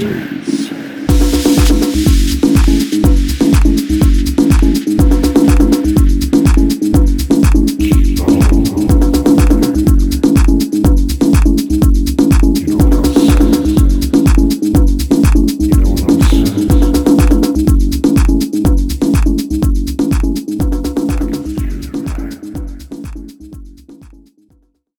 Dunes.